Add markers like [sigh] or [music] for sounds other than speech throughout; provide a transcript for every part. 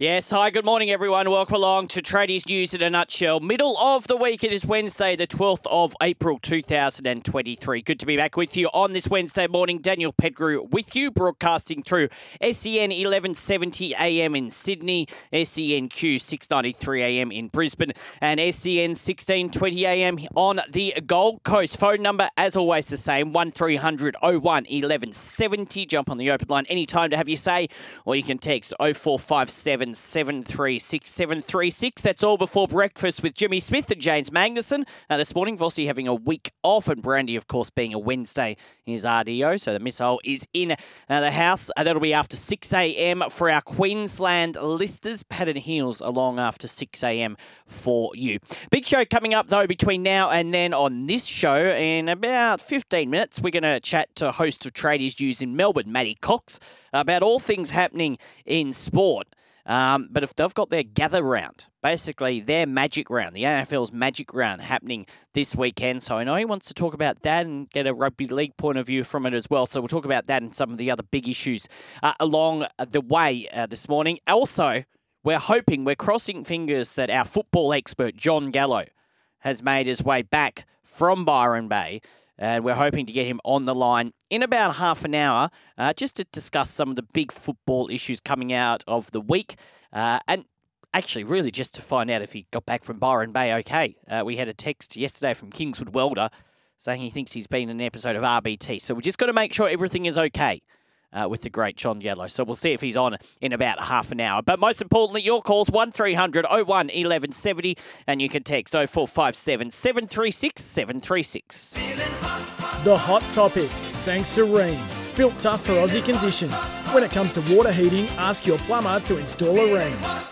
Yes, hi, good morning, everyone. Welcome along to Tradies News in a nutshell. Middle of the week, it is Wednesday, the 12th of April 2023. Good to be back with you on this Wednesday morning. Daniel Pettigrew with you, broadcasting through SEN 1170 AM in Sydney, SENQ 693 AM in Brisbane, and SEN 1620 AM on the Gold Coast. Phone number, as always, the same 1300 01 1170. Jump on the open line anytime to have your say, or you can text 0457 736 736. That's all before breakfast with Jimmy Smith and James Magnussen. Now this morning, Vossi having a week off, and Brandy, of course, being a Wednesday is RDO. So the missile is in uh, the house. Uh, that'll be after 6 a.m. for our Queensland listers. Pattern heels along after 6 a.m. for you. Big show coming up, though, between now and then on this show. In about 15 minutes, we're going to chat to host of Tradies News in Melbourne, Matty Cocks, about all things happening in sport. Um, but if they've got their gather round, basically their magic round, the AFL's magic round happening this weekend. So I know he wants to talk about that and get a rugby league point of view from it as well. So we'll talk about that and some of the other big issues uh, along the way uh, this morning. Also, we're hoping, we're crossing fingers that our football expert, John Gallo, has made his way back from Byron Bay and we're hoping to get him on the line in about half an hour uh, just to discuss some of the big football issues coming out of the week. Uh, and actually, really just to find out if he got back from Byron Bay okay. Uh, we had a text yesterday from Kingswood Welder saying he thinks he's been in an episode of RBT. So we just got to make sure everything is okay uh, with the great John Gallo. So we'll see if he's on in about half an hour. But most importantly, your calls 1300 01 1170 and you can text 0457 736 736. The hot topic, thanks to Rheem. Built tough for Aussie conditions. When it comes to water heating, ask your plumber to install a Rheem.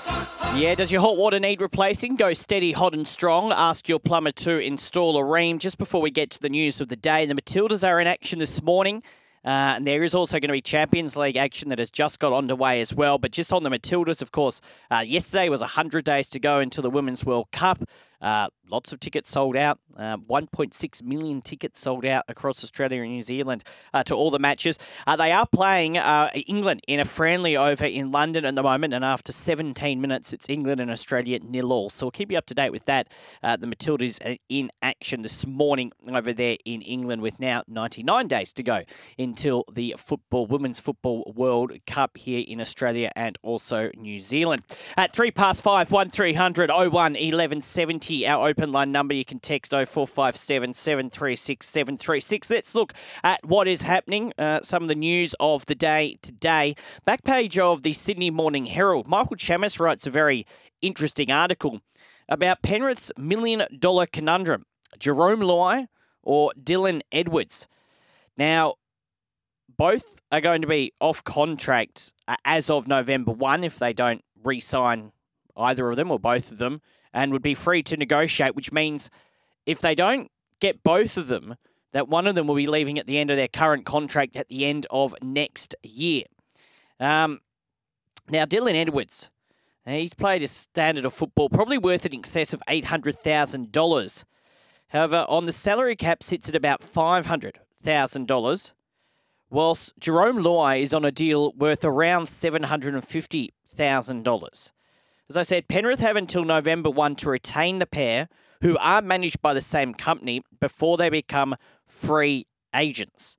Yeah, does your hot water need replacing? Go steady, hot and strong. Ask your plumber to install a Rheem. Just before we get to the news of the day, the Matildas are in action this morning. Uh, and there is also going to be Champions League action that has just got underway as well. But just on the Matildas, of course, uh, yesterday was 100 days to go until the Women's World Cup. Uh, lots of tickets sold out. Uh, 1.6 million tickets sold out across Australia and New Zealand uh, to all the matches. Uh, they are playing uh, England in a friendly over in London at the moment, and after 17 minutes, it's England and Australia nil all. So we'll keep you up to date with that. The Matildas are in action this morning over there in England, with now 99 days to go until the football Women's Football World Cup here in Australia and also New Zealand. At three past five, one 1300 01 1170 our open line number. You can text 0457 736 736. Let's look at what is happening, uh, some of the news of the day today. Back page of the Sydney Morning Herald. Michael Chammas writes a very interesting article about Penrith's million dollar conundrum Jarome Luai or Dylan Edwards. Now, both are going to be off contract uh, as of November 1 if they don't re sign either of them or both of them and would be free to negotiate, which means if they don't get both of them, that one of them will be leaving at the end of their current contract at the end of next year. Um, now, Dylan Edwards, he's played a standard of football, probably worth in excess of $800,000. However, on the salary cap sits at about $500,000, whilst Jarome Luai is on a deal worth around $750,000. As I said, Penrith have until November 1 to retain the pair, who are managed by the same company, before they become free agents.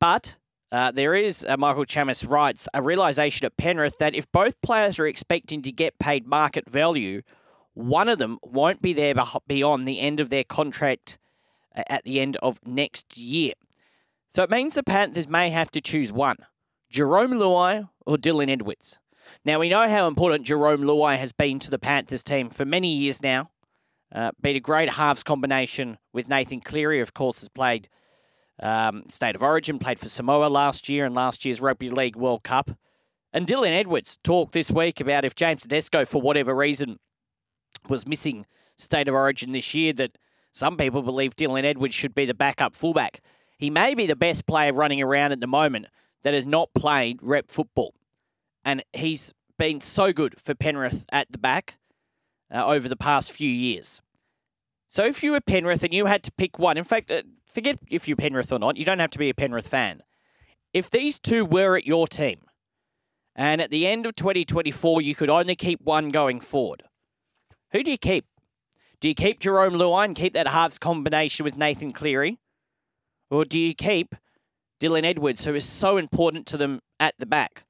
But uh, there is, uh, Michael Chammas writes, a realization at Penrith that if both players are expecting to get paid market value, one of them won't be there beyond the end of their contract uh, at the end of next year. So it means the Panthers may have to choose one Jarome Luai or Dylan Edwards. Now, we know how important Jarome Luai has been to the Panthers team for many years now. Uh, been a great halves combination with Nathan Cleary, of course, has played um, State of Origin, played for Samoa last year and last year's Rugby League World Cup. And Dylan Edwards talked this week about if James Tedesco, for whatever reason, was missing State of Origin this year, that some people believe Dylan Edwards should be the backup fullback. He may be the best player running around at the moment that has not played rep football and he's been so good for Penrith at the back uh, over the past few years. So if you were Penrith and you had to pick one, in fact, uh, forget if you're Penrith or not, you don't have to be a Penrith fan. If these two were at your team And at the end of 2024, you could only keep one going forward. Who do you keep? Do you keep Jarome Luai and keep that halves combination with Nathan Cleary? Or do you keep Dylan Edwards, who is so important to them at the back?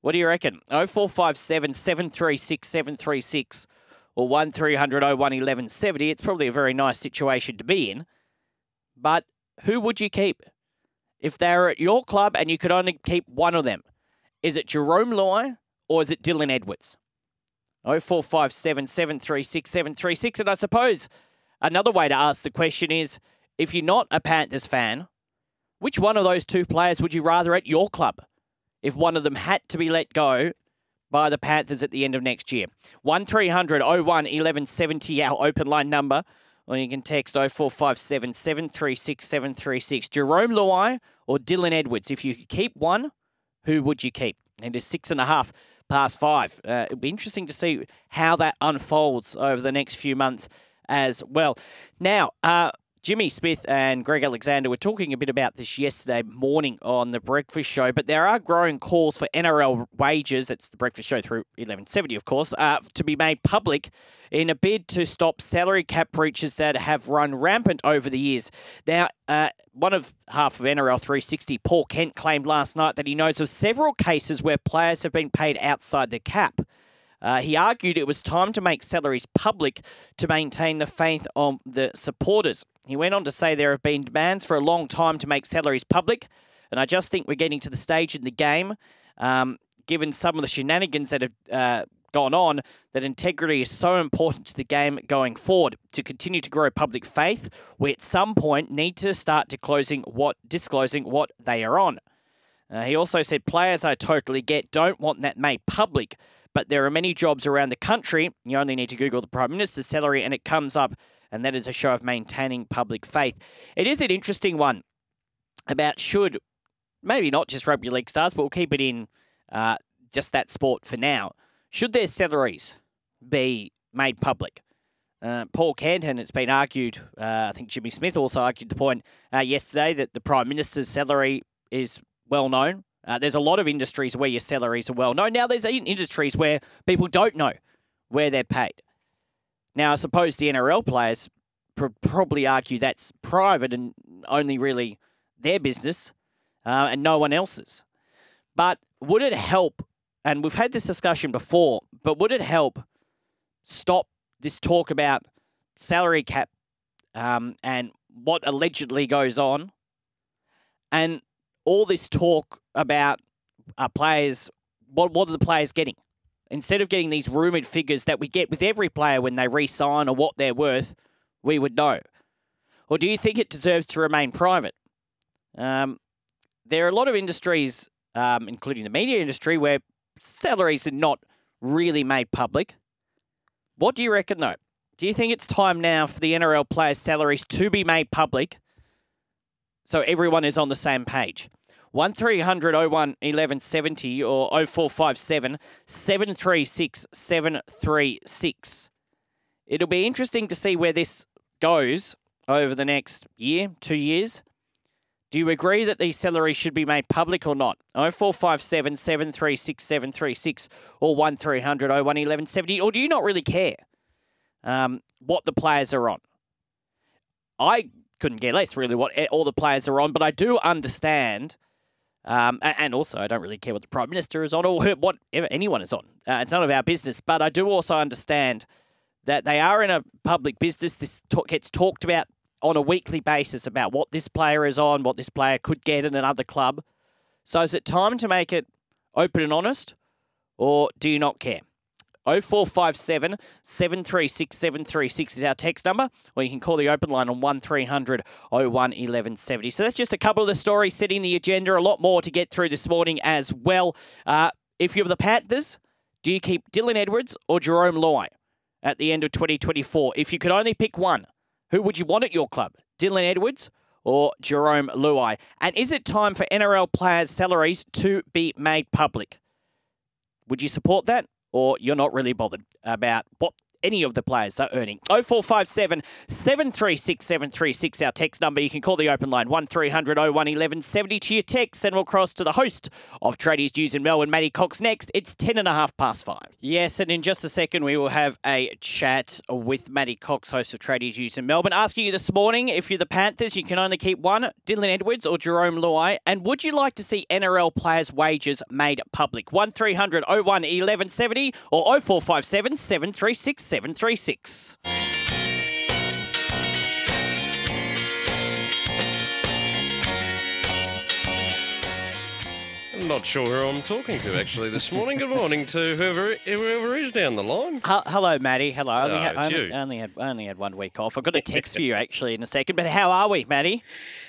What do you reckon? 0457 736 736 or 1300 01 1170. It's probably a very nice situation to be in. But who would you keep? If they're at your club and you could only keep one of them, is it Jarome Luai or is it Dylan Edwards? 0457 736 736. And I suppose another way to ask the question is if you're not a Panthers fan, which one of those two players would you rather at your club if one of them had to be let go by the Panthers at the end of next year? 1300 01 1170, our open line number. Or you can text 0457 736 736. Jarome Luai or Dylan Edwards? If you keep one, who would you keep? And it's six and a half past five. Uh, it'll be interesting to see how that unfolds over the next few months as well. Now, uh, Jimmy Smith and Greg Alexander were talking a bit about this yesterday morning on the Breakfast Show, but there are growing calls for NRL wages, that's the Breakfast Show through 1170, of course, uh, to be made public in a bid to stop salary cap breaches that have run rampant over the years. Now, uh, one of half of NRL 360, Paul Kent, claimed last night that he knows of several cases where players have been paid outside the cap. Uh, he argued it was time to make salaries public to maintain the faith of the supporters. He went on to say there have been demands for a long time to make salaries public, and I just think we're getting to the stage in the game, um, given some of the shenanigans that have uh, gone on, that integrity is so important to the game going forward. To continue to grow public faith, we at some point need to start disclosing what disclosing what they are on. Uh, he also said players I totally get don't want that made public but there are many jobs around the country. You only need to Google the Prime Minister's salary and it comes up, and that is a show of maintaining public faith. It is an interesting one about should, maybe not just rugby league stars, but we'll keep it in uh, just that sport for now. Should their salaries be made public? Uh, Paul Canton, it's been argued, uh, I think Jimmy Smith also argued the point uh, yesterday that the Prime Minister's salary is well known. Uh, there's a lot of industries where your salaries are well known. Now, there's industries where people don't know where they're paid. Now, I suppose the NRL players pr- probably argue that's private and only really their business uh, and no one else's. But would it help? And we've had this discussion before, but would it help stop this talk about salary cap um, and what allegedly goes on and all this talk about uh, players, what, what are the players getting? Instead of getting these rumoured figures that we get with every player when they re sign or what they're worth, we would know. Or do you think it deserves to remain private? Um, there are a lot of industries, um, including the media industry, where salaries are not really made public. What do you reckon, though? Do you think it's time now for the NRL players' salaries to be made public so everyone is on the same page? 1300 01 1170 or 0457 736 736. It'll be interesting to see where this goes over the next year, two years. Do you agree that these salaries should be made public or not? 0457 736 736 or 1300 01 1170. Or do you not really care um, what the players are on? I couldn't care less really what all the players are on, but I do understand um, and also, I don't really care what the Prime Minister is on or [laughs] whatever anyone is on. Uh, it's none of our business. But I do also understand that they are in a public business. This talk, gets talked about on a weekly basis about what this player is on, what this player could get in another club. So is it time to make it open and honest, or do you not care? 0457 736 736 is our text number, or you can call the open line on 1300 01 1170. So that's just a couple of the stories setting the agenda. A lot more to get through this morning as well. Uh, if you're the Panthers, do you keep Dylan Edwards or Jarome Luai at the end of 2024? If you could only pick one, who would you want at your club? Dylan Edwards or Jarome Luai? And is it time for NRL players' salaries to be made public? Would you support that? Or you're not really bothered about what any of the players are earning. 0457 736 736, our text number. You can call the open line 1300 01 1170 to your text, and we'll cross to the host of Tradies News in Melbourne, Matty Cocks, next. It's 10 and a half past five. Yes, and in just a second, we will have a chat with Matty Cocks, host of Tradies News in Melbourne, asking you this morning if you're the Panthers, you can only keep one, Dylan Edwards or Jarome Luai, and would you like to see NRL players' wages made public? 1300 01 1170 or 0457 736 736. I'm not sure who I'm talking to actually this morning. Good morning to whoever whoever is down the line. H- hello, Matty. Hello. I only, had, it's only, you. only had only had one week off. I've got a text for you actually in a second. But how are we, Matty?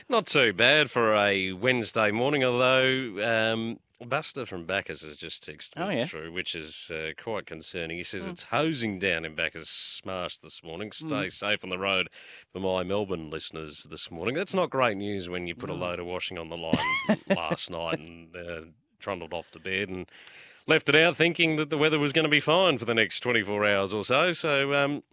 Not too bad for a Wednesday morning, although um, Buster from Bacchus has just texted me Oh, yes. through, which is uh, quite concerning. He Hmm. says it's hosing down in Bacchus Marsh this morning. Stay safe on the road for my Melbourne listeners this morning. That's not great news when you put Hmm. a load of washing on the line [laughs] last night and uh, trundled off to bed and left it out thinking that the weather was going to be fine for the next 24 hours or so. So, um,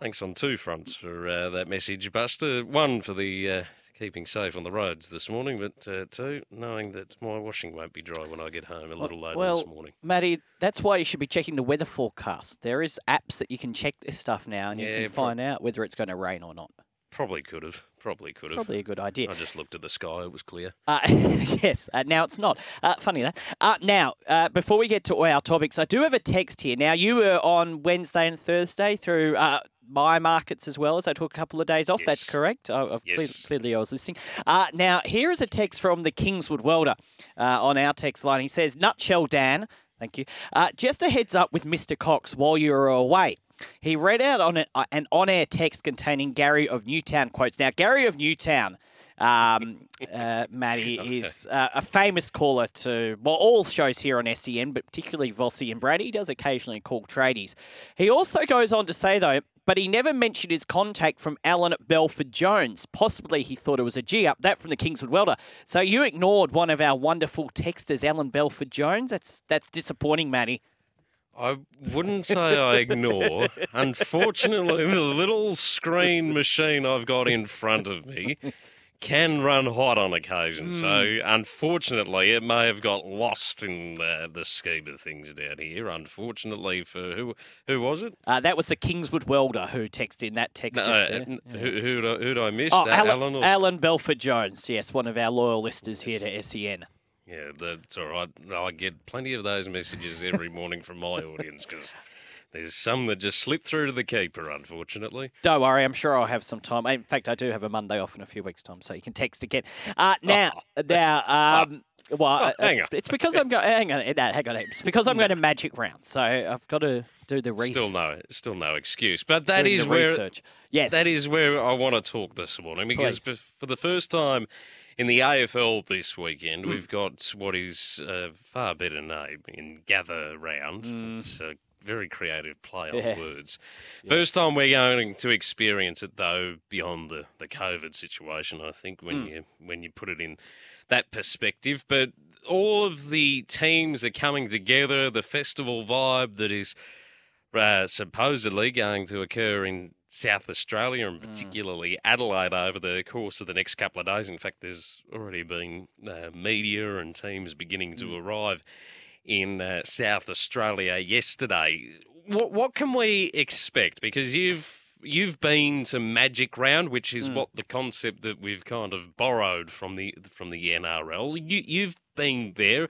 thanks on two fronts for uh, that message, Buster. One for the uh, keeping safe on the roads this morning, but uh, two, knowing that my washing won't be dry when I get home a little later well, this morning. Matty, that's why you should be checking the weather forecast. There is apps that you can check this stuff now, and you can pro- find out whether it's going to rain or not. Probably could have. Probably could have. Probably a good idea. I just looked at the sky; it was clear. Uh, [laughs] yes, uh, now it's not. Uh, funny that. Uh, now, uh, before we get to our topics, I do have a text here. Now, you were on Wednesday and Thursday through uh, my markets as well as I took a couple of days off. That's correct. I, I've Yes. clearly, I was listening. Uh, now, here is a text from the Kingswood Welder uh, on our text line. He says, Nutshell Dan, thank you. Uh, just a heads up with Mr. Cocks while you were away. He read out on uh, an on-air text containing Gary of Newtown quotes. Now, Gary of Newtown, um, [laughs] uh, Matty, is uh, a famous caller to well all shows here on SEN, but particularly Vossi and Brady. He does occasionally call tradies. He also goes on to say though. But he never mentioned his contact from Alan at Belford Jones. Possibly he thought it was a G up. That from the Kingswood Welder. So you ignored one of our wonderful texters, Alan Belford Jones. That's that's disappointing, Matty. I wouldn't say I ignore. Unfortunately, the little screen machine I've got in front of me can run hot on occasion. So, unfortunately, it may have got lost in the, the scheme of things down here. Unfortunately, for who who was it? Uh, that was the Kingswood Welder who texted in that text No, just uh, Yeah. who who'd I, who'd I missed? Oh, Uh, Alan, or- Alan Belford Jones, yes, one of our loyal listeners here to SEN. Yeah, that's all right. I get plenty of those messages every morning from my audience because there's some that just slip through to the keeper, unfortunately. Don't worry, I'm sure I'll have some time. In fact, I do have a Monday off in a few weeks' time, so you can text again. Uh, [laughs] now, now, um, [laughs] well, Oh, hang it's, on. it's because I'm going. [laughs] Hang on, eh, no, hang on. It's because I'm going to Magic Round, so I've got to do the research. Still no, still no excuse. But that doing is where research. Yes, that is where I want to talk this morning because Please. for the first time in the AFL this weekend, we've got what is a far better name in Gather Round. It's a very creative play on Hmm. Yeah. words. First time we're going to experience it though beyond the, the COVID situation. I think when Hmm. you when you put it in that perspective, but all of the teams are coming together. The festival vibe that is uh, supposedly going to occur in South Australia and particularly Adelaide over the course of the next couple of days. In fact, there's already been uh, media and teams beginning to arrive in uh, South Australia yesterday. What what can we expect? Because you've you've been to Magic Round, which is what the concept that we've kind of borrowed from the from the NRL. You you've been there.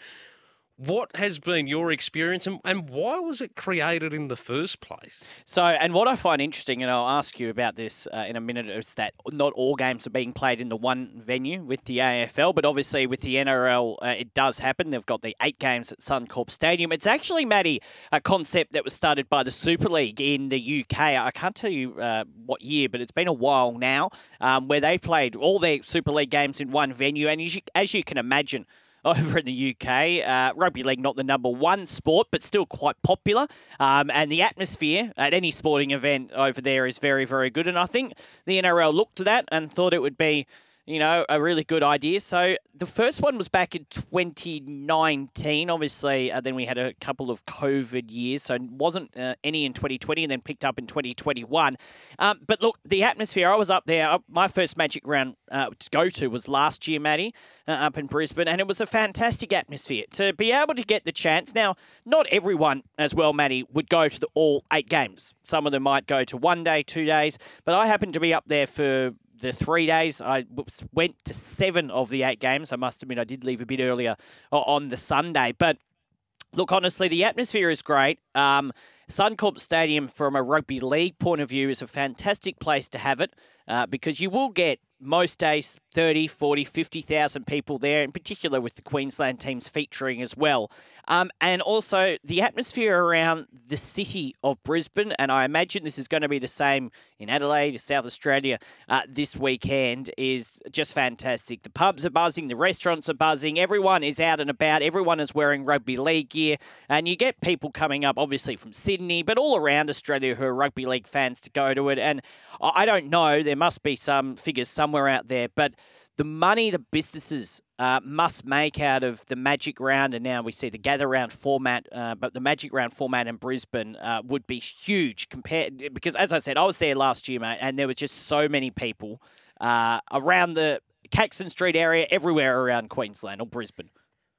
What has been your experience and, and why was it created in the first place? So, and what I find interesting, and I'll ask you about this uh, in a minute, is that not all games are being played in the one venue with the AFL, but obviously with the NRL, uh, it does happen. They've got the eight games at Suncorp Stadium. It's actually, Matty, a concept that was started by the Super League in the UK. I can't tell you uh, what year, but it's been a while now, um, where they played all their Super League games in one venue. And as you, as you can imagine, [laughs] over in the UK. Uh, rugby league, not the number one sport, but still quite popular. Um, and the atmosphere at any sporting event over there is very, very good. And I think the NRL looked to that and thought it would be you know, a really good idea. So the first one was back in 2019, obviously. Uh, then we had a couple of COVID years, so wasn't uh, any in 2020, and then picked up in 2021. Um, but look, the atmosphere. I was up there. My first Magic Round uh, to go to was last year, Matty, uh, up in Brisbane, and it was a fantastic atmosphere to be able to get the chance. Now, not everyone, as well, Matty, would go to the all eight games. Some of them might go to one day, two days, but I happened to be up there for the three days. I went to seven of the eight games. I must admit, I did leave a bit earlier on the Sunday. But look, honestly, the atmosphere is great. Um, Suncorp Stadium, from a rugby league point of view, is a fantastic place to have it uh, because you will get most days 30, 40, 50,000 people there, in particular with the Queensland teams featuring as well. Um, and also the atmosphere around the city of Brisbane, and I imagine this is going to be the same in Adelaide, South Australia, uh, this weekend, is just fantastic. The pubs are buzzing, the restaurants are buzzing, everyone is out and about, everyone is wearing rugby league gear, and you get people coming up, obviously from Sydney, but all around Australia who are rugby league fans to go to it. And I don't know, there must be some figures somewhere out there, but the money the businesses uh, must make out of the Magic Round, and now we see the Gather Round format, uh, but the Magic Round format in Brisbane uh, would be huge compared because, as I said, I was there last year, mate, and there was just so many people uh, around the Caxton Street area, everywhere around Queensland or Brisbane.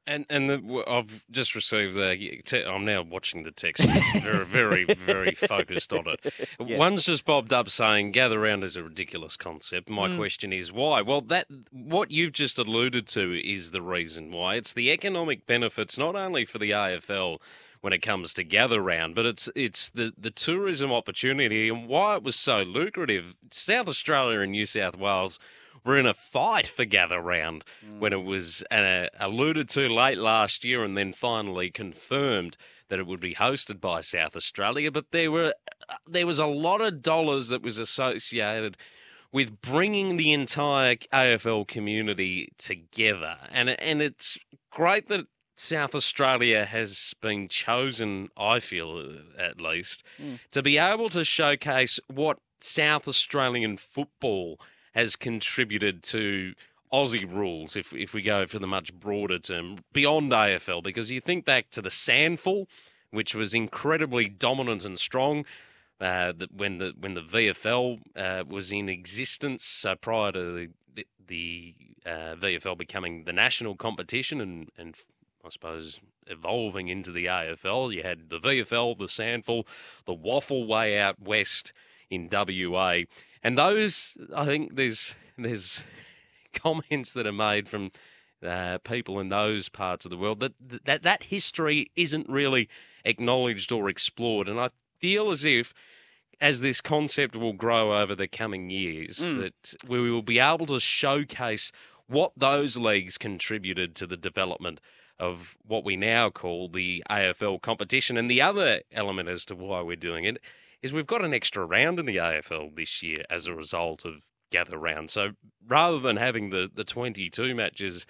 And and the, I've just received the. I'm now watching the text. very very very [laughs] focused on it. Yes. One's just bobbed up saying "gather round" is a ridiculous concept. My mm. question is why? Well, that what you've just alluded to is the reason why. It's the economic benefits not only for the AFL when it comes to gather round, but it's it's the the tourism opportunity and why it was so lucrative. South Australia and New South Wales were in a fight for Gather Round mm. when it was uh, alluded to late last year and then finally confirmed that it would be hosted by South Australia. But there were uh, there was a lot of dollars that was associated with bringing the entire AFL community together, and and it's great that South Australia has been chosen, I feel uh, at least, mm. to be able to showcase what South Australian football has contributed to Aussie rules, if if we go for the much broader term, beyond AFL, because you think back to the SANFL, which was incredibly dominant and strong. Uh, when the when the VFL uh, was in existence, uh, prior to the, the uh, VFL becoming the national competition and and I suppose evolving into the AFL, you had the VFL, the SANFL, the WAFL way out west in WA, and those, I think there's there's [laughs] comments that are made from uh, people in those parts of the world that that that history isn't really acknowledged or explored, and I feel as if as this concept will grow over the coming years, mm. that we will be able to showcase what those leagues contributed to the development of what we now call the AFL competition. And the other element as to why we're doing it is we've got an extra round in the AFL this year as a result of gather round. So rather than having the, the 22 matches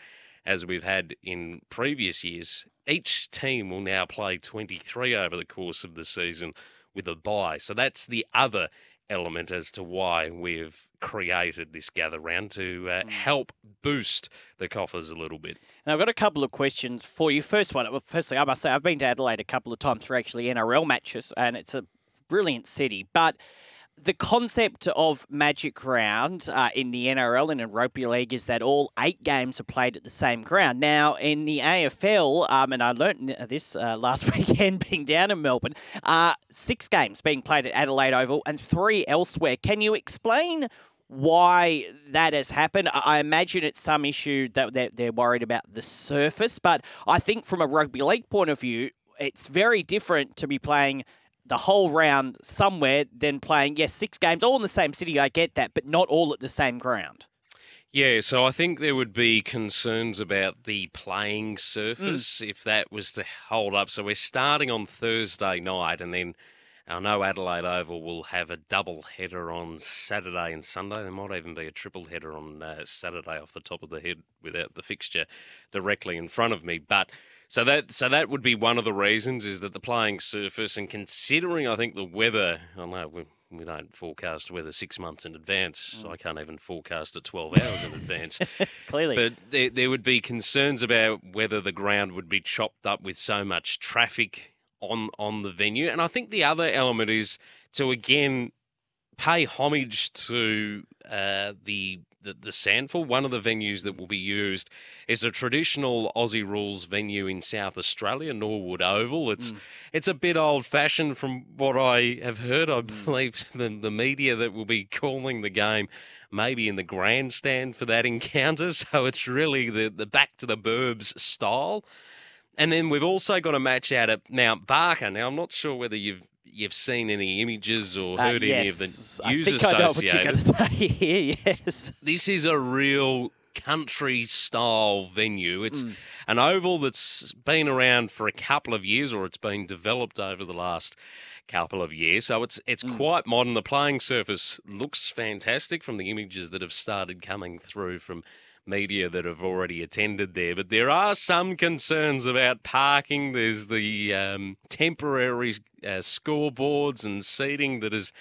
as we've had in previous years, each team will now play 23 over the course of the season with a bye. So that's the other element as to why we've created this gather round to uh, mm. help boost the coffers a little bit. Now, I've got a couple of questions for you. First one, firstly, I must say I've been to Adelaide a couple of times for actually NRL matches, and it's a brilliant city. But the concept of Magic Round uh, in the NRL and in Rugby League is that all eight games are played at the same ground. Now, in the AFL, um, and I learnt this uh, [laughs] last weekend being down in Melbourne, uh, six games being played at Adelaide Oval and three elsewhere. Can you explain why that has happened. I imagine it's some issue that they're worried about the surface, but I think from a rugby league point of view, it's very different to be playing the whole round somewhere than playing, yes, six games all in the same city. I get that, but not all at the same ground. Yeah, so I think there would be concerns about the playing surface mm. if that was to hold up. So we're starting on Thursday night, and then I know Adelaide Oval will have a double header on Saturday and Sunday. There might even be a triple header on uh, Saturday off the top of the head without the fixture directly in front of me. But so that so that would be one of the reasons is that the playing surface and considering I think the weather I know we we don't forecast weather six months in advance. Mm. I can't even forecast it 12 [laughs] hours in advance. [laughs] Clearly. But there, there would be concerns about whether the ground would be chopped up with so much traffic on on the venue. And I think the other element is to again pay homage to uh, the, the the SANFL. One of the venues that will be used is a traditional Aussie rules venue in South Australia, Norwood Oval. It's Mm. it's a bit old fashioned from what I have heard. I Mm. believe [laughs] the the media that will be calling the game maybe in the grandstand for that [laughs] encounter. So it's really the, the back to the burbs style. And then we've also got a match out at Mount Barker. Now I'm not sure whether you've you've seen any images or Uh, heard any of yes, the I news think I know what you're going to say here. [laughs] Yes. This is a real country style venue. It's Mm. an oval that's been around for a couple of years or it's been developed over the last couple of years. So it's it's Mm. quite modern. The playing surface looks fantastic from the images that have started coming through from media that have already attended there. But there are some concerns about parking. There's the um, temporary uh, scoreboards and seating that is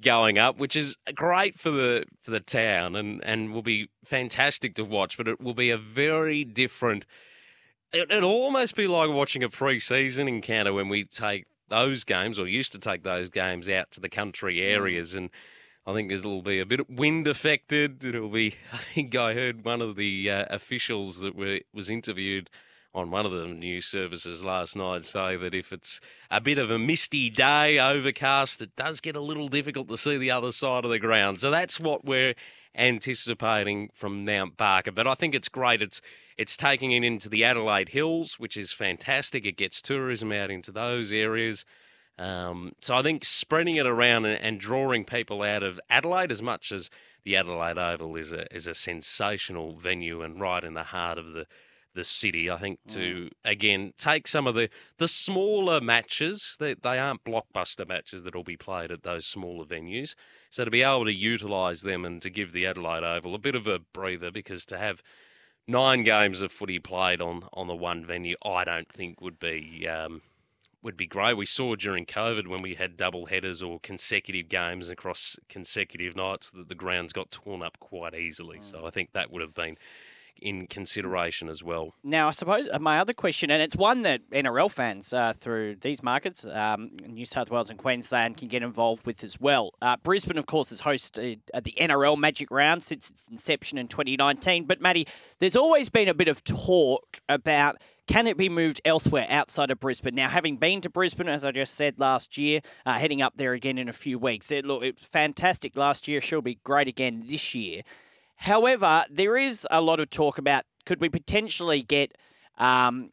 going up, which is great for the for the town and and will be fantastic to watch. But it will be a very different. It, it'll almost be like watching a pre-season encounter when we take those games, or used to take those games out to the country areas, and I think it'll be a bit wind affected. It'll be. [laughs] I think I heard one of the uh, officials that were was interviewed on one of the news services last night say that if it's a bit of a misty day, overcast, it does get a little difficult to see the other side of the ground. So that's what we're anticipating from Mount Barker. But I think it's great. It's it's taking it into the Adelaide Hills, which is fantastic. It gets tourism out into those areas. Um, so I think spreading it around and, and drawing people out of Adelaide as much as the Adelaide Oval is a is a sensational venue and right in the heart of the the city. I think to again take some of the the smaller matches. They they aren't blockbuster matches that will be played at those smaller venues. So to be able to utilise them and to give the Adelaide Oval a bit of a breather because to have nine games of footy played on on the one venue, I don't think would be. Um, would be great. We saw during COVID when we had double headers or consecutive games across consecutive nights that the grounds got torn up quite easily. So I think that would have been in consideration as well. Now, I suppose uh, my other question, and it's one that NRL fans uh, through these markets, um, New South Wales and Queensland, can get involved with as well. Uh, Brisbane, of course, has hosted uh, the NRL Magic Round since its inception in 2019. But, Matty, there's always been a bit of talk about can it be moved elsewhere outside of Brisbane? Now, having been to Brisbane, as I just said last year, uh, heading up there again in a few weeks, it, look, it was fantastic last year. She'll be great again this year. However, there is a lot of talk about could we potentially get um,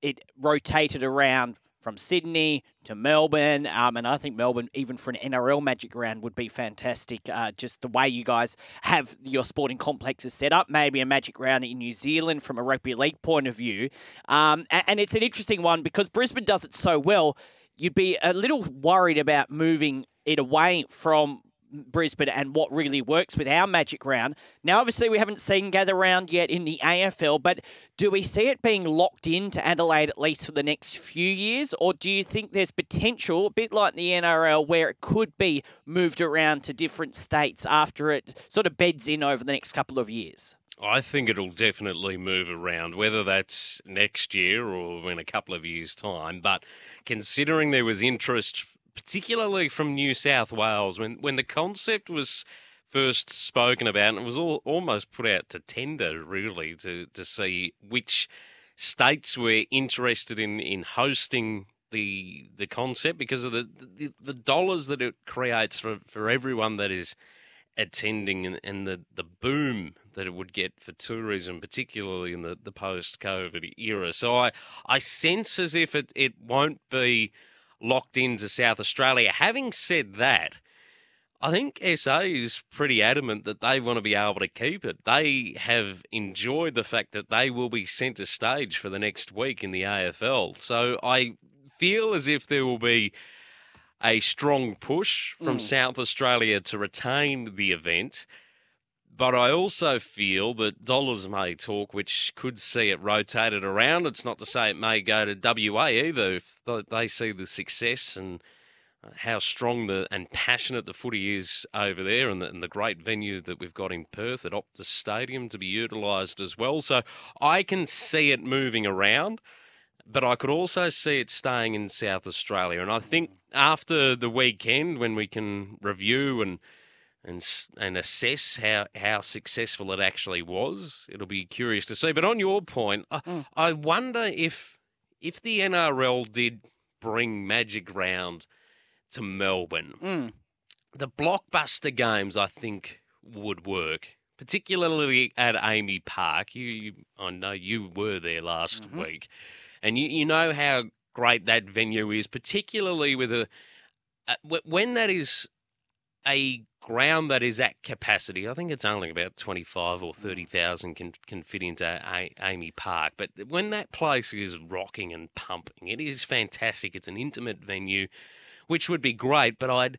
it rotated around from Sydney to Melbourne, um, and I think Melbourne, even for an NRL Magic round, would be fantastic. Uh, just the way you guys have your sporting complexes set up, maybe a Magic round in New Zealand from a rugby league point of view, um, and, and it's an interesting one because Brisbane does it so well. You'd be a little worried about moving it away from Brisbane and what really works with our Magic Round. Now, obviously, we haven't seen Gather Round yet in the AFL, but do we see it being locked into Adelaide at least for the next few years, or do you think there's potential, a bit like the NRL, where it could be moved around to different states after it sort of beds in over the next couple of years? I think it'll definitely move around, whether that's next year or in a couple of years' time. But considering there was interest, particularly from New South Wales, when, when the concept was first spoken about, and it was all, almost put out to tender, really, to, to see which states were interested in, in hosting the the concept because of the, the, the dollars that it creates for, for everyone that is attending and, and the, the boom that it would get for tourism, particularly in the, the post COVID era. So I, I sense as if it, it won't be locked into South Australia. Having said that, I think SA is pretty adamant that they want to be able to keep it. They have enjoyed the fact that they will be centre stage for the next week in the AFL. So I feel as if there will be a strong push from Mm. South Australia to retain the event. But I also feel that dollars may talk, which could see it rotated around. It's not to say it may go to WA either if they see the success and uh, how strong the and passionate the footy is over there, and the, and the great venue that we've got in Perth at Optus Stadium to be utilised as well. So I can see it moving around, but I could also see it staying in South Australia. And I think after the weekend, when we can review and and and assess how how successful it actually was, it'll be curious to see. But on your point, I, Mm. I wonder if if the NRL did bring Magic Round to Melbourne, Mm. the blockbuster games I think would work, particularly at AAMI Park. You, you I know you were there last Mhm. week, and you you know how great that venue is, particularly with a, a when that is a ground that is at capacity. I think it's only about twenty five or hmm. thirty thousand can can fit into a- AAMI Park, but when that place is rocking and pumping, it is fantastic. It's an intimate venue, which would be great. But I'd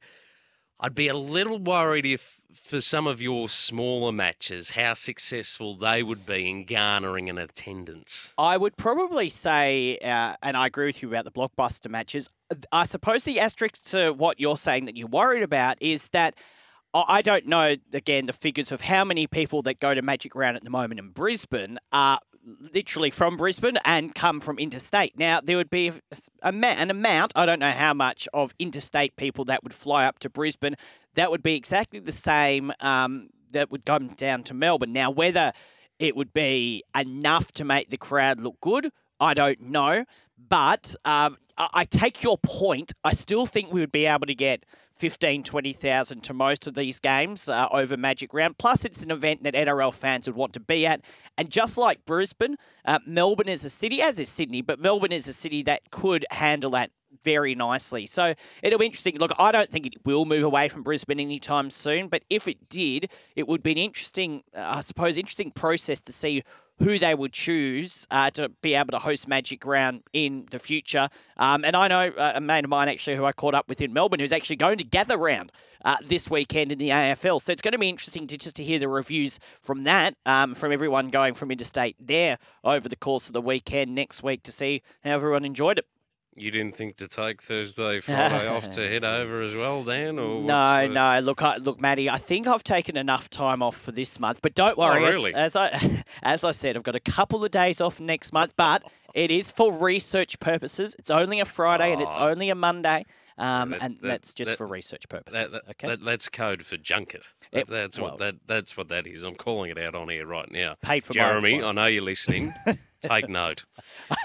I'd be a little worried if for some of your smaller matches, how successful they would be in garnering an attendance. I would probably say, uh, and I agree with you about the blockbuster matches. I suppose the asterisk to what you're saying that you're worried about is that I I don't know, again, the figures of how many people that go to Magic Round at the moment in Brisbane are literally from Brisbane and come from interstate. Now, there would be an amount, I don't know how much, of interstate people that would fly up to Brisbane. That would be exactly the same um, that would come down to Melbourne. Now, whether it would be enough to make the crowd look good, I don't know. But um, I, I take your point. I still think we would be able to get 15, 20,000 to most of these games uh, over Magic Round. Plus, it's an event that NRL fans would want to be at. And just like Brisbane, uh, Melbourne is a city, as is Sydney, but Melbourne is a city that could handle that very nicely. So it'll be interesting. Look, I don't think it will move away from Brisbane anytime soon, but if it did, it would be an interesting, uh, I suppose, interesting process to see who they would choose uh, to be able to host Magic Round in the future. Um, and I know uh, a mate of mine actually who I caught up with in Melbourne who's actually going to gather round uh, this weekend in the AFL. So it's going to be interesting to just to hear the reviews from that, um, from everyone going from interstate there over the course of the weekend next week to see how everyone enjoyed it. You didn't think to take Thursday, [laughs] Friday off to head over as well, Dan? Or No, uh, no. Look, I, look, Matty. I think I've taken enough time off for this month, but don't worry. as- really? As, I, [laughs] as I said, I've got a couple of days off next month, but it is for research purposes. It's only a Friday and it's Oh. only a Monday, um, That- and that- that's just that- for research purposes. okay, that, that's code for junket. It- that's well- what that that's what that is. I'm calling it out on air right now. paid for my own Jeremy, I know you're listening. [laughs] Take note.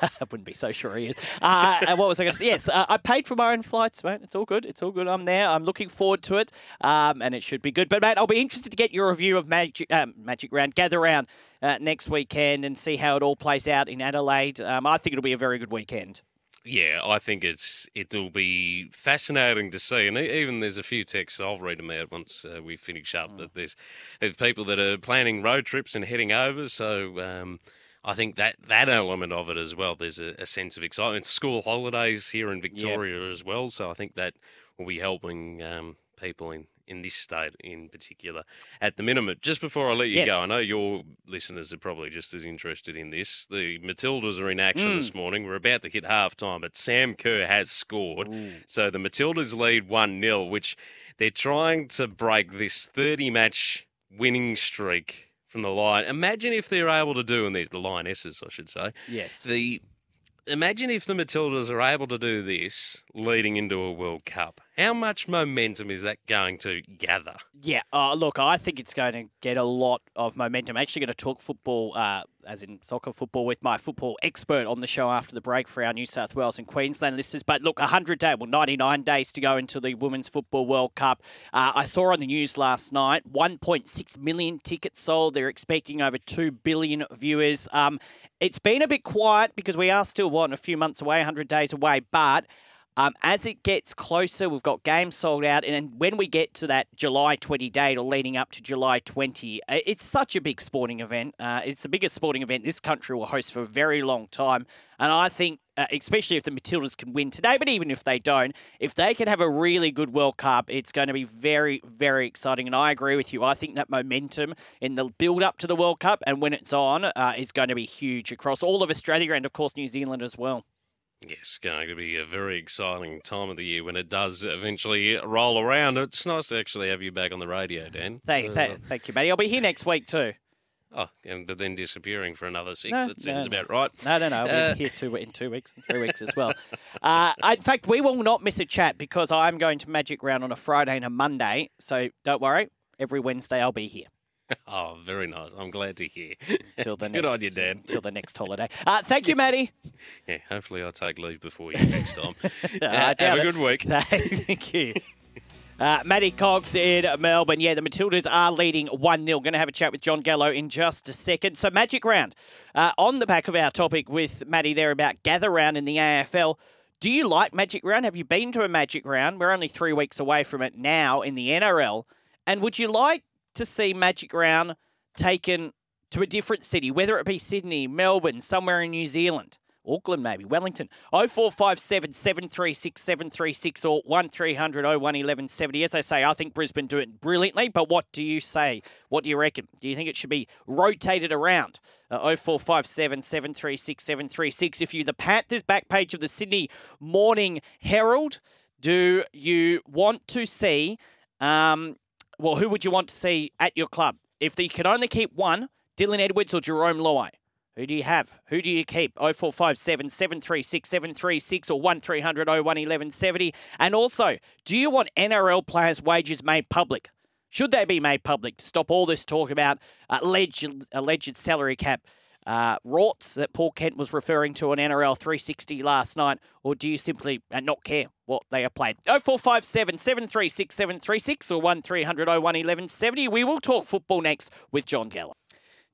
I wouldn't be so sure he is. Uh, and what was I going to say? Yes, uh, I paid for my own flights, mate. It's all good. It's all good. I'm there. I'm looking forward to it, um, and it should be good. But mate, I'll be interested to get your review of Magic um, Magic Round, Gather Round uh, next weekend, and see how it all plays out in Adelaide. Um, I think it'll be a very good weekend. Yeah, I think it's it'll be fascinating to see, and even there's a few texts I'll read them out once uh, we finish up. But there's there's people that are planning road trips and heading over, so um, I think that that element of it as well. There's a, a sense of excitement. School holidays here in Victoria as well, so I think that will be helping um, people in. In this state, in particular, at the minimum. Just before I let you Yes. go, I know your listeners are probably just as interested in this. The Matildas are in action Mm. this morning. We're about to hit half time, but Sam Kerr has scored. So the Matildas lead 1 0, which they're trying to break this 30 match winning streak from the line. Imagine if they're able to do, and these the Lionesses, I should say. Yes. The imagine if the Matildas are able to do this leading into a World Cup. How much momentum is that going to gather? Yeah, uh, look, I think it's going to get a lot of momentum. I'm actually going to talk football, uh, as in soccer football, with my football expert on the show after the break for our New South Wales and Queensland listeners. But look, 100 days, well, 99 days to go into the Women's Football World Cup. Uh, I saw on the news last night 1.6 million tickets sold. They're expecting over 2 billion viewers. Um, it's been a bit quiet because we are still, what, a few months away, 100 days away, but. Um, as it gets closer, we've got games sold out, and when we get to that July 20 date or leading up to July 20, uh, it's such a big sporting event. Uh, it's the biggest sporting event this country will host for a very long time, and I think, uh, especially if the Matildas can win today, but even if they don't, if they can have a really good World Cup, it's going to be very, very exciting. And I agree with you. I think that momentum in the build up to the World Cup and when it's on uh, is going to be huge across all of Australia and, of course, New Zealand as well. Yes, going to be a very exciting time of the year when it does eventually roll around. It's nice to actually have you back on the radio, Dan. Thank, Uh, thank, you, Matty. I'll be here next week too. oh, and but then disappearing for another six. No, that sounds no, about right. No, no, no. I'll be Uh, here two, in two weeks and three weeks as well. [laughs] Uh, in fact, we will not miss a chat because I'm going to Magic Round on a Friday and a Monday. So don't worry. Every Wednesday I'll be here [laughs] Oh, very nice. I'm glad to hear. till the [laughs] Good next on you, Dan. till the next holiday. Uh, thank you, Matty. [laughs] Yeah, hopefully I'll take leave before you next time. I Uh, have a good week. Thank you. Uh, Matty Cocks in Melbourne. Yeah, the Matildas are leading 1 0. Going to have a chat with John Gallo in just a second. So, Magic Round. Uh, on the back of our topic with Matty there about Gather Round in the AFL, do you like Magic Round? Have you been to a Magic Round? We're only three weeks away from it now in the NRL. And would you like to see Magic Round taken to a different city, whether it be Sydney, Melbourne, somewhere in New Zealand? Auckland, maybe, Wellington. 0457 736 736 or 1300 01 1170. As I say, I think Brisbane do it brilliantly, but what do you say? What do you reckon? Do you think it should be rotated around? Uh, 0457 736 736. If you're the Panthers back page of the Sydney Morning Herald, do you want to see, um, well, who would you want to see at your club? If you could only keep one, Dylan Edwards or Jarome Luai? Who do you have? Who do you keep? 0457 736 736 or 1300 01 1170. And also, do you want NRL players' wages made public? Should they be made public to stop all this talk about alleged, alleged salary cap uh, rorts that Paul Kent was referring to on NRL 360 last night? Or do you simply uh, not care what they are played? 0457 736 736 or 1300 01 1170. We will talk football next with John Gallo.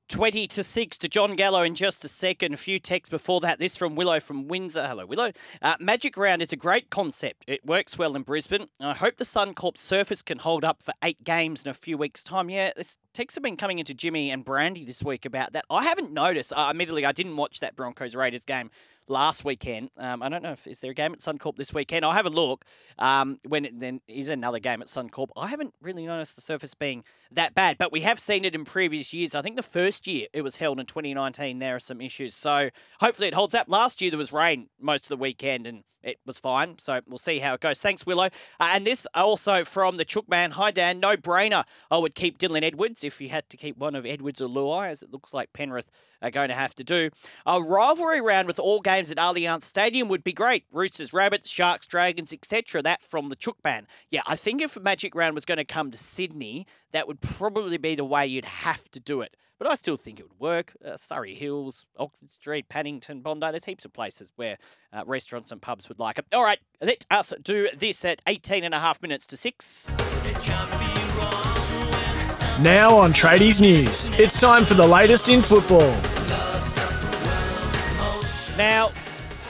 20 to 6 to John Gallo in just a second. A few texts before that. This from Willow from Windsor. Hello, Willow. Uh, Magic Round is a great concept. It works well in Brisbane. I hope the Suncorp surface can hold up for eight games in a few weeks' time. Yeah, this texts have been coming into Jimmy and Brandy this week about that. I haven't noticed. Uh, admittedly, I didn't watch that Broncos Raiders game last weekend. Um, I don't know if is there a game at Suncorp this weekend. I'll have a look. Um, when it then is another game at Suncorp. I haven't really noticed the surface being that bad, but we have seen it in previous years. I think the first year it was held in 2019, there are some issues. So hopefully it holds up. Last year there was rain most of the weekend and it was fine. So we'll see how it goes. Thanks, Willow. Uh, and this also from the Chook Man. Hi, Dan. No brainer. I would keep Dylan Edwards if you had to keep one of Edwards or Luai, as it looks like Penrith are going to have to do. A rivalry round with all games at Allianz Stadium would be great. Roosters, Rabbits, Sharks, Dragons, etc. That from the Chook Man. Yeah, I think if Magic Round was going to come to Sydney, that would probably be the way you'd have to do it. But I still think it would work. Uh, Surry Hills, Oxford Street, Paddington, Bondi. There's heaps of places where uh, restaurants and pubs would like it. All right, let us do this at 18 and a half minutes to 6. Now on Tradies News, it's time for the latest in football. Now,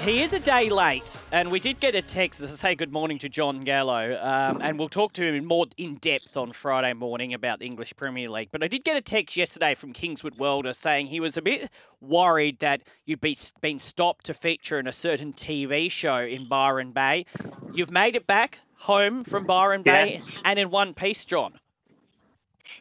he is a day late, and we did get a text to say good morning to John Gallo, um, and we'll talk to him in more in depth on Friday morning about the English Premier League. But I did get a text yesterday from Kingswood Welder saying he was a bit worried that you'd be been stopped to feature in a certain TV show in Byron Bay. You've made it back home from Byron Bay and in one piece, John.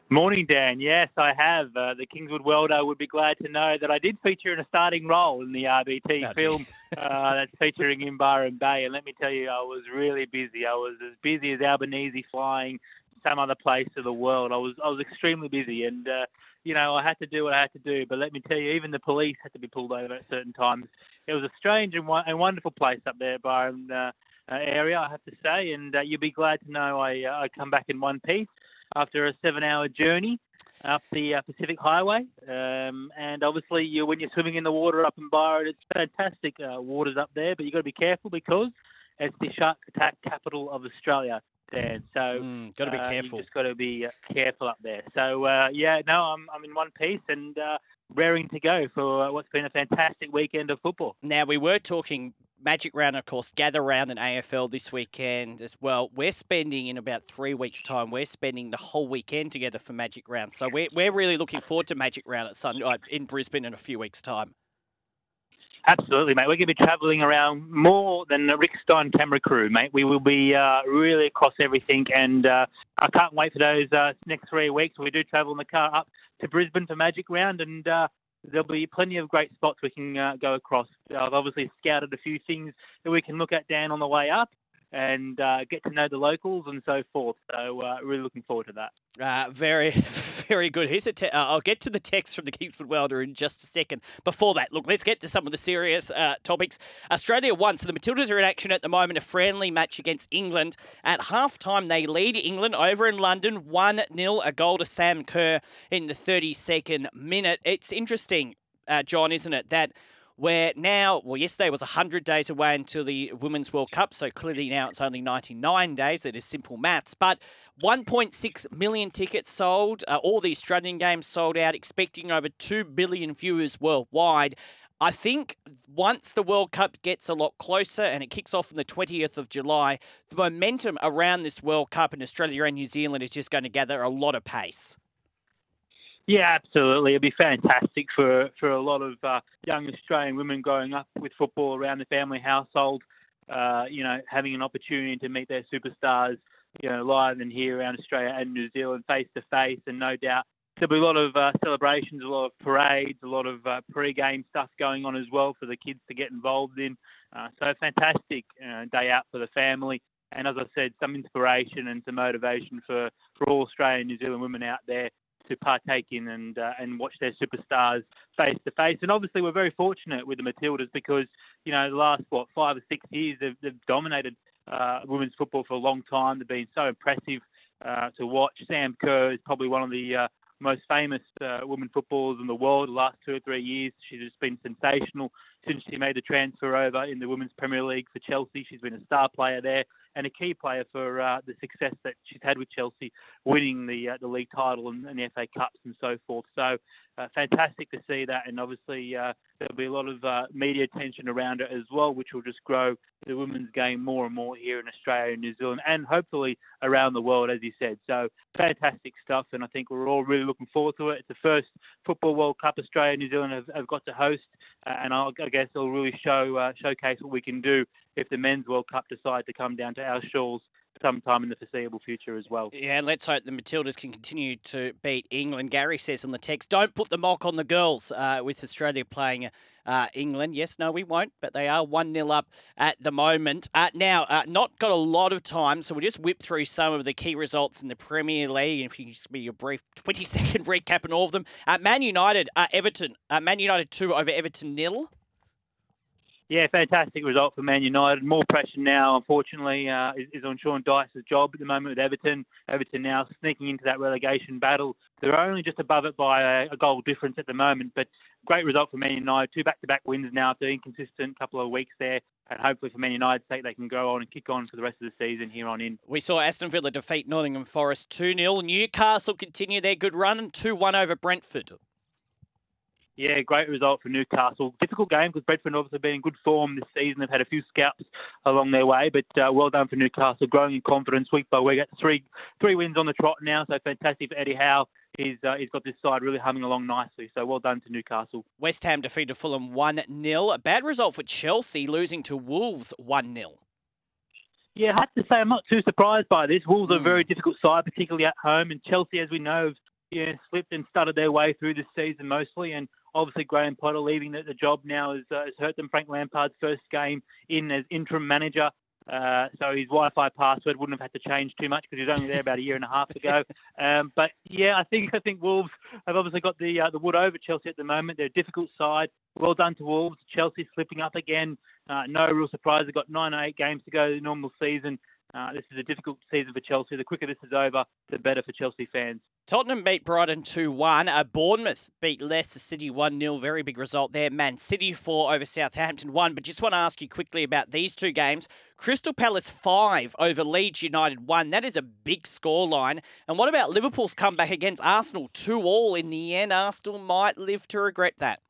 Morning, Dan. Yes, I have. Uh, the Kingswood Welder would be glad to know that I did feature in a starting role in the RBT Oh, film uh, that's featuring in Byron Bay. And let me tell you, I was really busy. I was as busy as Albanese flying some other place of the world. I was I was extremely busy, and uh, you know I had to do what I had to do. But let me tell you, even the police had to be pulled over at certain times. It was a strange and, wo- and wonderful place up there, Byron uh, uh, area, I have to say. And uh, you'll be glad to know I uh, I come back in one piece after a seven-hour journey up the uh, Pacific Highway. Um, and obviously, you, when you're swimming in the water up in Byron, it's fantastic uh, waters up there. But you've got to be careful because it's the shark attack capital of Australia, Dan. So Mm, got to be uh, careful. You just got to be uh, careful up there. So uh, yeah, no, I'm I'm in one piece and uh, raring to go for what's been a fantastic weekend of football. Now, we were talking Magic Round, of course, Gather Round and AFL this weekend as well. We're spending in about three weeks' time, we're spending the whole weekend together for Magic Round. So we're, we're really looking forward to Magic Round at Sun, uh, in Brisbane in a few weeks' time. Absolutely, mate. We're going to be travelling around more than the Rick Stein camera crew, mate. We will be uh, really across everything, and uh, I can't wait for those uh, next three weeks. We do travel in the car up to Brisbane for Magic Round, and uh, there'll be plenty of great spots we can uh, go across. I've obviously scouted a few things that we can look at down on the way up and uh, get to know the locals and so forth. So uh, really looking forward to that. Uh, very, [laughs] very good. Here's a te- uh, I'll get to the text from the Kingswood Welder in just a second. Before that, look, let's get to some of the serious uh, topics. Australia won, so the Matildas are in action at the moment. A friendly match against England. At halftime, they lead England over in London, one 0 A goal to Sam Kerr in the 32nd minute. It's interesting, uh, John, isn't it, that where now, well, yesterday was 100 days away until the Women's World Cup, so clearly now it's only 99 days. That is simple maths. But 1.6 million tickets sold, uh, all the Australian games sold out, expecting over 2 billion viewers worldwide. I think once the World Cup gets a lot closer and it kicks off on the 20th of July, the momentum around this World Cup in Australia and New Zealand is just going to gather a lot of pace. Yeah, absolutely. It'd be fantastic for, for a lot of uh, young Australian women growing up with football around the family household. Uh, you know, having an opportunity to meet their superstars, you know, live and here around Australia and New Zealand face to face, and no doubt there'll be a lot of uh, celebrations, a lot of parades, a lot of uh, pre-game stuff going on as well for the kids to get involved in. Uh, so fantastic uh, day out for the family, and as I said, some inspiration and some motivation for for all Australian and New Zealand women out there to partake in and uh, and watch their superstars face to face. And obviously, we're very fortunate with the Matildas because you know the last what five or six years they've, they've dominated uh, women's football for a long time. They've been so impressive uh, to watch. Sam Kerr is probably one of the uh, most famous uh, women footballers in the world the last two or three years. She's just been sensational since she made the transfer over in the Women's Premier League for Chelsea. She's been a star player there and a key player for uh, the success that she's had with Chelsea, winning the uh, the league title and, and, the FA Cups and so forth. So uh, fantastic to see that, and obviously uh, there'll be a lot of uh, media attention around it as well, which will just grow the women's game more and more here in Australia and New Zealand, and hopefully around the world, as you said. So fantastic stuff, and I think we're all really looking forward to it. It's the first Football World Cup Australia and New Zealand have, have got to host, uh, and I'll, I guess it'll really show showcase what we can do if the Men's World Cup decide to come down to our shores sometime in the foreseeable future as well. Yeah, let's hope the Matildas can continue to beat England. Gary says on the text, don't put the mock on the girls uh, with Australia playing uh, England. Yes, no, we won't, but they are 1 0 up at the moment. Uh, now, uh, not got a lot of time, so we'll just whip through some of the key results in the Premier League. If you can just be a brief [laughs] 20 second recap on all of them. Uh, Man United, uh, Everton, Man United 2 over Everton nil. Yeah, fantastic result for Man United. More pressure now, unfortunately, uh, is, is, on Sean Dyche's job at the moment with Everton. Everton now sneaking into that relegation battle. They're only just above it by a, a goal difference at the moment, but great result for Man United. Two back-to-back wins now after inconsistent couple of weeks there. And hopefully for Man United's sake, they can go on and kick on for the rest of the season here on in. We saw Aston Villa defeat Nottingham Forest 2 0. Newcastle continue their good run 2 1 over Brentford. Yeah, great result for Newcastle. Difficult game because Brentford obviously been in good form this season. They've had a few scalps along their way, but uh, well done for Newcastle, growing in confidence week by week. Got three three wins on the trot now, so fantastic for Eddie Howe. He's uh, he's got this side really humming along nicely. So well done to Newcastle. West Ham defeated Fulham one 0 A bad result for Chelsea, losing to Wolves one 0 yeah, I have to say I'm not too surprised by this. Wolves are a hmm. very difficult side, particularly at home, and Chelsea, as we know, have yeah, slipped and started their way through this season mostly. And obviously, Graham Potter leaving the, the job now has, uh, has hurt them. Frank Lampard's first game in as interim manager. Uh, so his Wi-Fi password wouldn't have had to change too much because he was only there about a year and a half ago. [laughs] Um, but yeah, I think I think Wolves have obviously got the uh, the wood over Chelsea at the moment. They're a difficult side. Well done to Wolves. Chelsea slipping up again. Uh, no real surprise. They've got nine or eight games to go the normal season. Uh, this is a difficult season for Chelsea. The quicker this is over, the better for Chelsea fans. Tottenham beat Brighton 2 1. Uh, Bournemouth beat Leicester City 1 0. Very big result there. Man City 4 over Southampton 1. But just want to ask you quickly about these two games. Crystal Palace 5 over Leeds United 1. That is a big scoreline. And what about Liverpool's comeback against Arsenal 2 all in the end? Arsenal might live to regret that.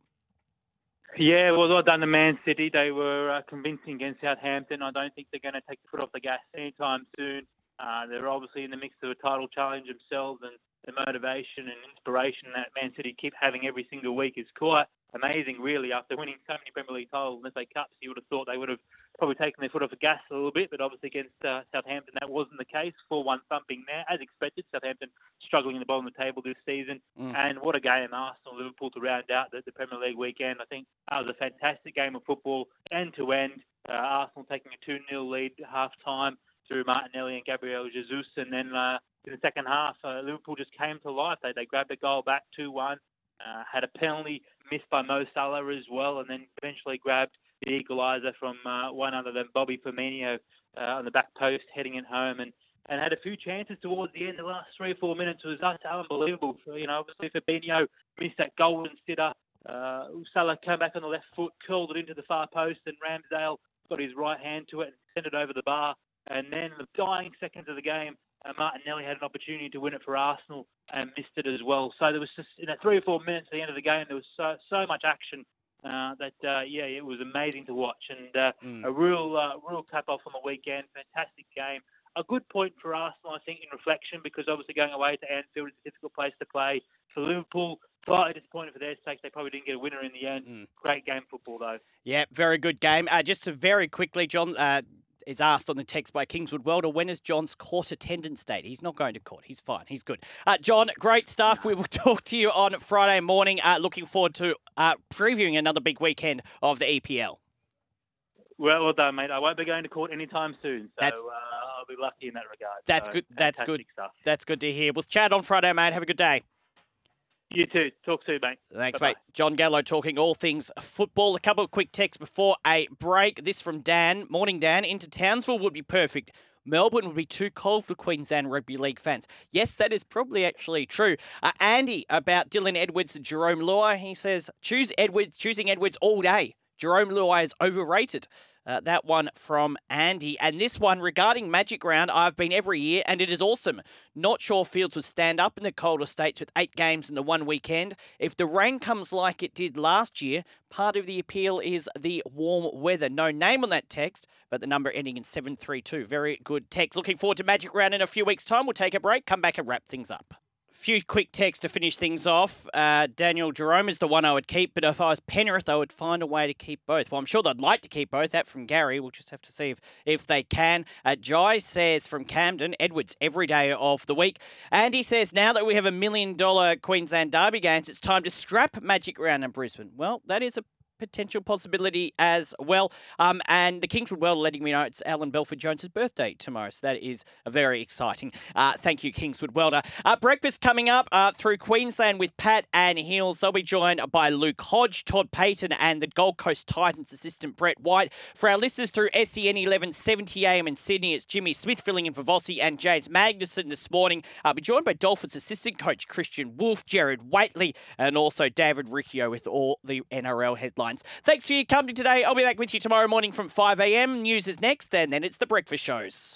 Yeah, well, well done to Man City. They were uh, convincing against Southampton. I don't think they're going to take the foot off the gas anytime soon. Uh, they're obviously in the mix of a title challenge themselves, and the motivation and inspiration that Man City keep having every single week is quite amazing, really. After winning so many Premier League titles and FA Cups, you would have thought they would have probably taking their foot off the gas a little bit, but obviously against uh, Southampton that wasn't the case. 4-1 thumping there, as expected. Southampton struggling in the bottom of the table this season, Mm. and what a game Arsenal Liverpool to round out the, the Premier League weekend. I think that was a fantastic game of football, end to end. Uh, Arsenal taking a 2-0 lead half time through Martinelli and Gabriel Jesus, and then uh, in the second half, uh, Liverpool just came to life. They they grabbed a goal back 2-1. Uh, had a penalty missed by Mo Salah as well, and then eventually grabbed the equaliser from uh, one other than Bobby Firmino uh, on the back post, heading it home, and, and had a few chances towards the end. The last three or four minutes was that's unbelievable. So, you know, obviously Fabinho missed that golden sitter. Uh, Salah came back on the left foot, curled it into the far post, and Ramsdale got his right hand to it and sent it over the bar. And then the dying seconds of the game, uh, Martinelli had an opportunity to win it for Arsenal and missed it as well. So there was just in that three or four minutes at the end of the game, there was so so much action that uh, yeah, it was amazing to watch and uh, Mm. a real uh, real cap off on the weekend. Fantastic game. A good point for Arsenal, I think, in reflection because obviously going away to Anfield is a difficult place to play. For Liverpool, slightly disappointed for their sake. They probably didn't get a winner in the end. Mm. Great game football though. Yeah, very good game. Uh, just to very quickly, John uh, is asked on the text by Kingswood Welder, when is John's court attendance date? He's not going to court. He's fine. He's good. Uh, John, great stuff. We will [laughs] talk to you on Friday morning. Uh, looking forward to uh, previewing another big weekend of the EPL. Well, well done, mate. I won't be going to court anytime soon, so That's- uh, I'll be lucky in that regard. That's So, good- that's good. Stuff. That's good to hear. We'll chat on Friday, mate. Have a good day. You too. Talk soon, mate. Thanks, Bye-bye. mate. John Gallo talking all things football. A couple of quick texts before a break. This from Dan. Morning, Dan. Into Townsville would be perfect. Melbourne would be too cold for Queensland rugby league fans. Yes, that is probably actually true. Uh, Andy about Dylan Edwards and Jarome Luai. He says choose Edwards, choosing Edwards all day. Jarome Luai is overrated. Uh, that one from Andy. And this one regarding Magic Round, I've been every year and it is awesome. Not sure fields will stand up in the colder states with eight games in the one weekend. If the rain comes like it did last year, part of the appeal is the warm weather. No name on that text, but the number ending in 732. Very good text. Looking forward to Magic Round in a few weeks' time. We'll take a break, come back and wrap things up few quick texts to finish things off. Uh, Daniel Jarome is the one I would keep, but if I was Penrith, I would find a way to keep both. Well, I'm sure they'd like to keep both. That from Gary. We'll just have to see if, if they can. Uh, Jai says from Camden, Edwards every day of the week. Andy says now that we have a million dollar Queensland Derby games, it's time to scrap Magic Round in Brisbane. Well, that is a potential possibility as well. Um, and the Kingswood Welder letting me know it's Alan Belford Jones's birthday tomorrow, so that is a very exciting. Uh, thank you, Kingswood Welder. Uh, breakfast coming up uh, through Queensland with Pat and Heels. They'll be joined by Luke Hodge, Todd Payten, and the Gold Coast Titans assistant Brett White. For our listeners through SEN 1170 AM in Sydney, it's Jimmy Smith filling in for Vossi and James Magnussen this morning. I'll be joined by Dolphins assistant coach Kristian Woolf, Jared Waitley, and also David Riccio with all the NRL headlines. Thanks for your company today. I'll be back with you tomorrow morning from 5 a.m. News is next, and then it's the breakfast shows.